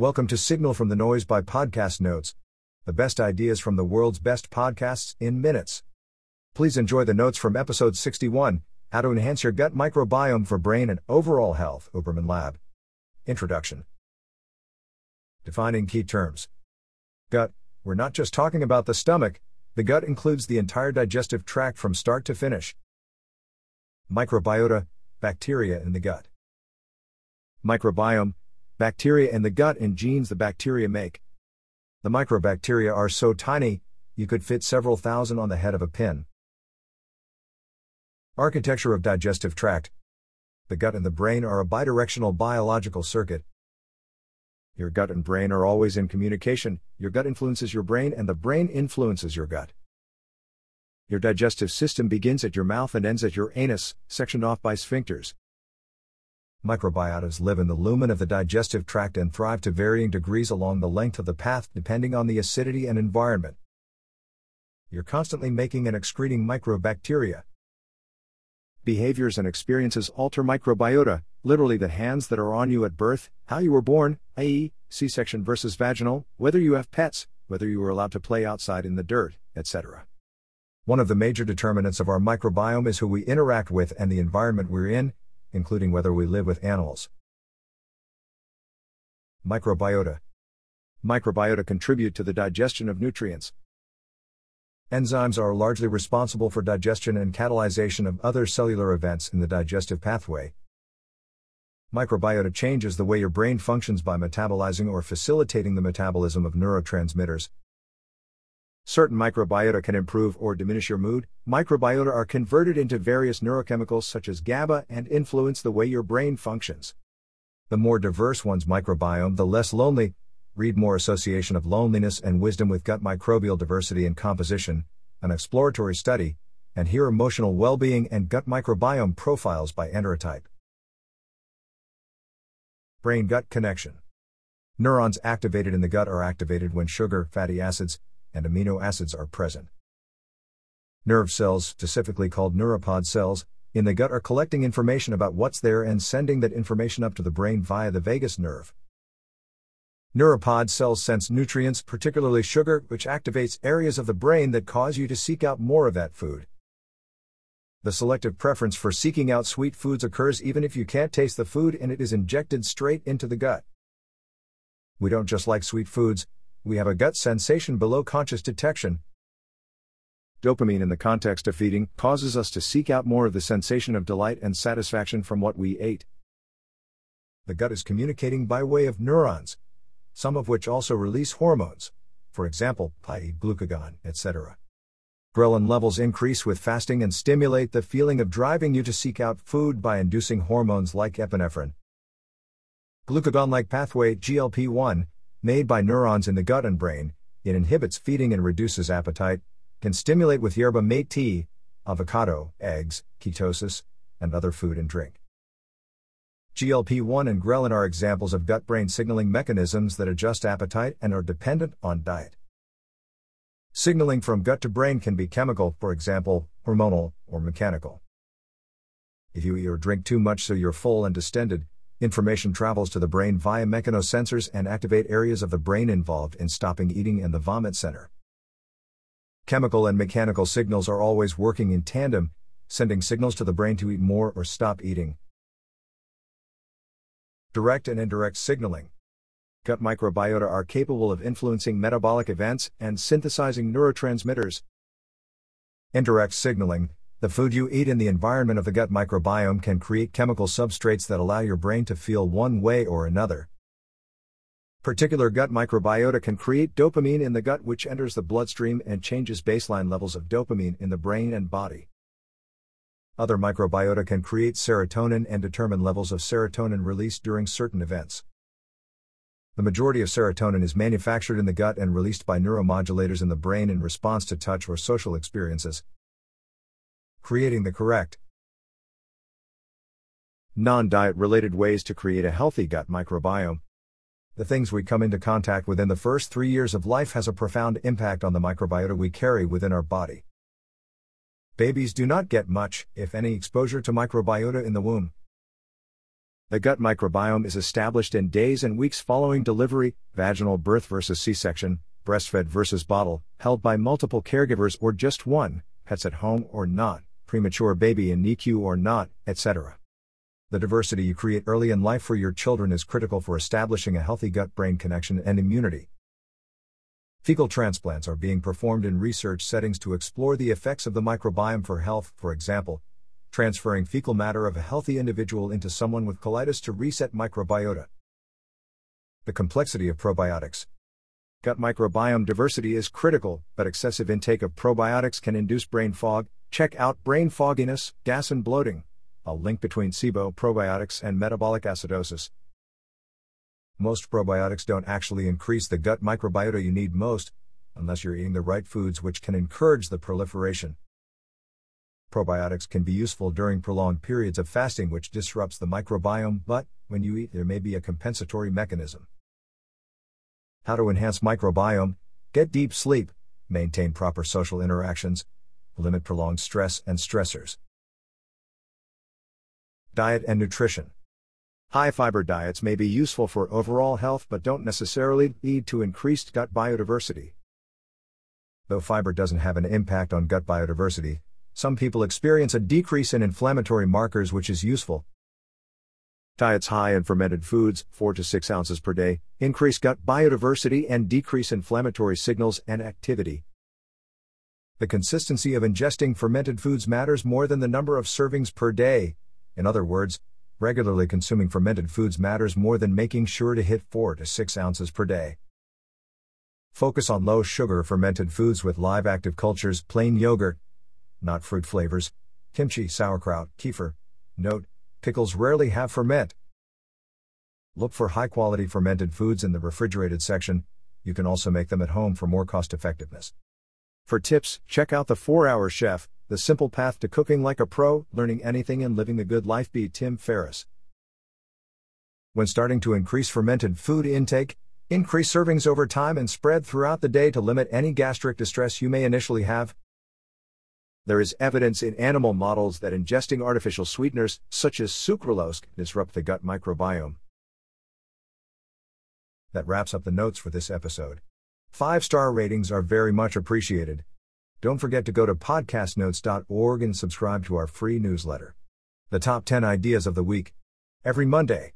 Welcome to Signal from the Noise by Podcast Notes, the best ideas from the world's best podcasts in minutes. Please enjoy the notes from episode 61 How to Enhance Your Gut Microbiome for Brain and Overall Health, Huberman Lab. Introduction Defining key terms Gut, we're not just talking about the stomach, the gut includes the entire digestive tract from start to finish. Microbiota, bacteria in the gut. Microbiome, bacteria in the gut and genes the bacteria make. The microbacteria are so tiny, you could fit several thousand on the head of a pin. Architecture of digestive tract. The gut and the brain are a bidirectional biological circuit. Your gut and brain are always in communication, your gut influences your brain, and the brain influences your gut. Your digestive system begins at your mouth and ends at your anus, sectioned off by sphincters. Microbiotas live in the lumen of the digestive tract and thrive to varying degrees along the length of the path depending on the acidity and environment. You're constantly making and excreting microbacteria. Behaviors and experiences alter microbiota, literally the hands that are on you at birth, how you were born, i.e., C section versus vaginal, whether you have pets, whether you were allowed to play outside in the dirt, etc. One of the major determinants of our microbiome is who we interact with and the environment we're in, including whether we live with animals. Microbiota Microbiota contribute to the digestion of nutrients. Enzymes are largely responsible for digestion and catalyzation of other cellular events in the digestive pathway. Microbiota changes the way your brain functions by metabolizing or facilitating the metabolism of neurotransmitters, Certain microbiota can improve or diminish your mood. Microbiota are converted into various neurochemicals such as GABA and influence the way your brain functions. The more diverse one's microbiome, the less lonely. Read more Association of Loneliness and Wisdom with Gut Microbial Diversity and Composition, an exploratory study, and hear emotional well-being and gut microbiome profiles by enterotype. Brain-gut connection. Neurons activated in the gut are activated when sugar, fatty acids, and amino acids are present. Nerve cells, specifically called neuropod cells, in the gut are collecting information about what's there and sending that information up to the brain via the vagus nerve. Neuropod cells sense nutrients, particularly sugar, which activates areas of the brain that cause you to seek out more of that food. The selective preference for seeking out sweet foods occurs even if you can't taste the food and it is injected straight into the gut. We don't just like sweet foods, we have a gut sensation below conscious detection. Dopamine, in the context of feeding, causes us to seek out more of the sensation of delight and satisfaction from what we ate. The gut is communicating by way of neurons, some of which also release hormones, for example, i.e., glucagon, etc. Ghrelin levels increase with fasting and stimulate the feeling of driving you to seek out food by inducing hormones like epinephrine. Glucagon like pathway GLP 1 made by neurons in the gut and brain, it inhibits feeding and reduces appetite, can stimulate with yerba mate tea, avocado, eggs, ketosis, and other food and drink. GLP 1 and ghrelin are examples of gut brain signaling mechanisms that adjust appetite and are dependent on diet. Signaling from gut to brain can be chemical, for example, hormonal, or mechanical. If you eat or drink too much so you're full and distended, Information travels to the brain via mechanosensors and activate areas of the brain involved in stopping eating and the vomit center. Chemical and mechanical signals are always working in tandem, sending signals to the brain to eat more or stop eating. Direct and indirect signaling. Gut microbiota are capable of influencing metabolic events and synthesizing neurotransmitters. Indirect signaling, the food you eat and the environment of the gut microbiome can create chemical substrates that allow your brain to feel one way or another. Particular gut microbiota can create dopamine in the gut, which enters the bloodstream and changes baseline levels of dopamine in the brain and body. Other microbiota can create serotonin and determine levels of serotonin released during certain events. The majority of serotonin is manufactured in the gut and released by neuromodulators in the brain in response to touch or social experiences, Creating the correct non diet related ways to create a healthy gut microbiome. The things we come into contact with in the first three years of life has a profound impact on the microbiota we carry within our body. Babies do not get much, if any, exposure to microbiota in the womb. The gut microbiome is established in days and weeks following delivery, vaginal birth versus C section, breastfed versus bottle, held by multiple caregivers or just one, pets at home or not, premature baby in NICU or not, etc. The diversity you create early in life for your children is critical for establishing a healthy gut brain connection and immunity. Fecal transplants are being performed in research settings to explore the effects of the microbiome for health, for example, transferring fecal matter of a healthy individual into someone with colitis to reset microbiota. The complexity of probiotics. Gut microbiome diversity is critical, but excessive intake of probiotics can induce brain fog. Check out brain fogginess, gas, and bloating. A link between SIBO probiotics and metabolic acidosis. Most probiotics don't actually increase the gut microbiota you need most, unless you're eating the right foods which can encourage the proliferation. Probiotics can be useful during prolonged periods of fasting, which disrupts the microbiome, but, when you eat, there may be a compensatory mechanism. How to enhance microbiome, get deep sleep, maintain proper social interactions, limit prolonged stress and stressors. Diet and nutrition. High fiber diets may be useful for overall health but don't necessarily lead to increased gut biodiversity. Though fiber doesn't have an impact on gut biodiversity, some people experience a decrease in inflammatory markers, which is useful. Diets high in fermented foods, 4 to 6 ounces per day, increase gut biodiversity and decrease inflammatory signals and activity. The consistency of ingesting fermented foods matters more than the number of servings per day. In other words, regularly consuming fermented foods matters more than making sure to hit 4 to 6 ounces per day. Focus on low sugar fermented foods with live active cultures, plain yogurt, not fruit flavors, kimchi, sauerkraut, kefir. Note, pickles rarely have ferment. Look for high quality fermented foods in the refrigerated section, you can also make them at home for more cost effectiveness. For tips, check out The 4 Hour Chef, The Simple Path to Cooking Like a Pro, Learning Anything and Living the Good Life by Tim Ferriss. When starting to increase fermented food intake, increase servings over time and spread throughout the day to limit any gastric distress you may initially have. There is evidence in animal models that ingesting artificial sweeteners, such as sucralose, disrupt the gut microbiome. That wraps up the notes for this episode. Five star ratings are very much appreciated. Don't forget to go to podcastnotes.org and subscribe to our free newsletter. The top 10 ideas of the week. Every Monday.